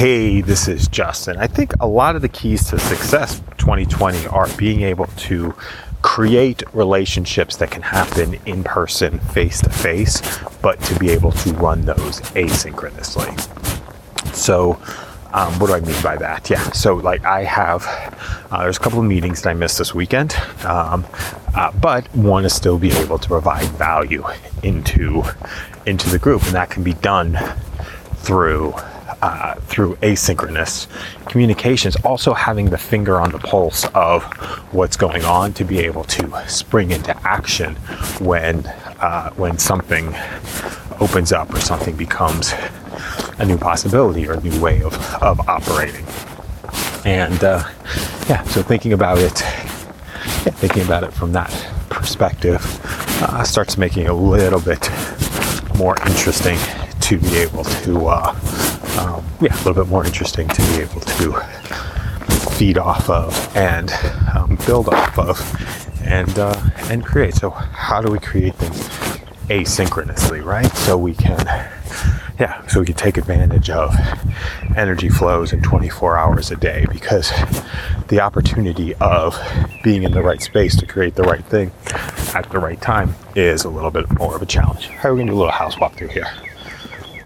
Hey, this is Justin. I think a lot of the keys to success 2020 are being able to create relationships that can happen in person, face to face, but to be able to run those asynchronously. So, um, what do I mean by that? Yeah, so like I have, uh, there's a couple of meetings that I missed this weekend, um, uh, but want to still be able to provide value into into the group, and that can be done through uh, through asynchronous communications, also having the finger on the pulse of what's going on to be able to spring into action when uh, when something opens up or something becomes a new possibility or a new way of, of operating. And uh, yeah, so thinking about it, yeah, thinking about it from that perspective uh, starts making it a little bit more interesting to be able to uh, yeah, a little bit more interesting to be able to feed off of and um, build off of and uh, and create. So how do we create things asynchronously, right? So we can yeah, so we can take advantage of energy flows in 24 hours a day because the opportunity of being in the right space to create the right thing at the right time is a little bit more of a challenge. How are we gonna do a little house walk through here?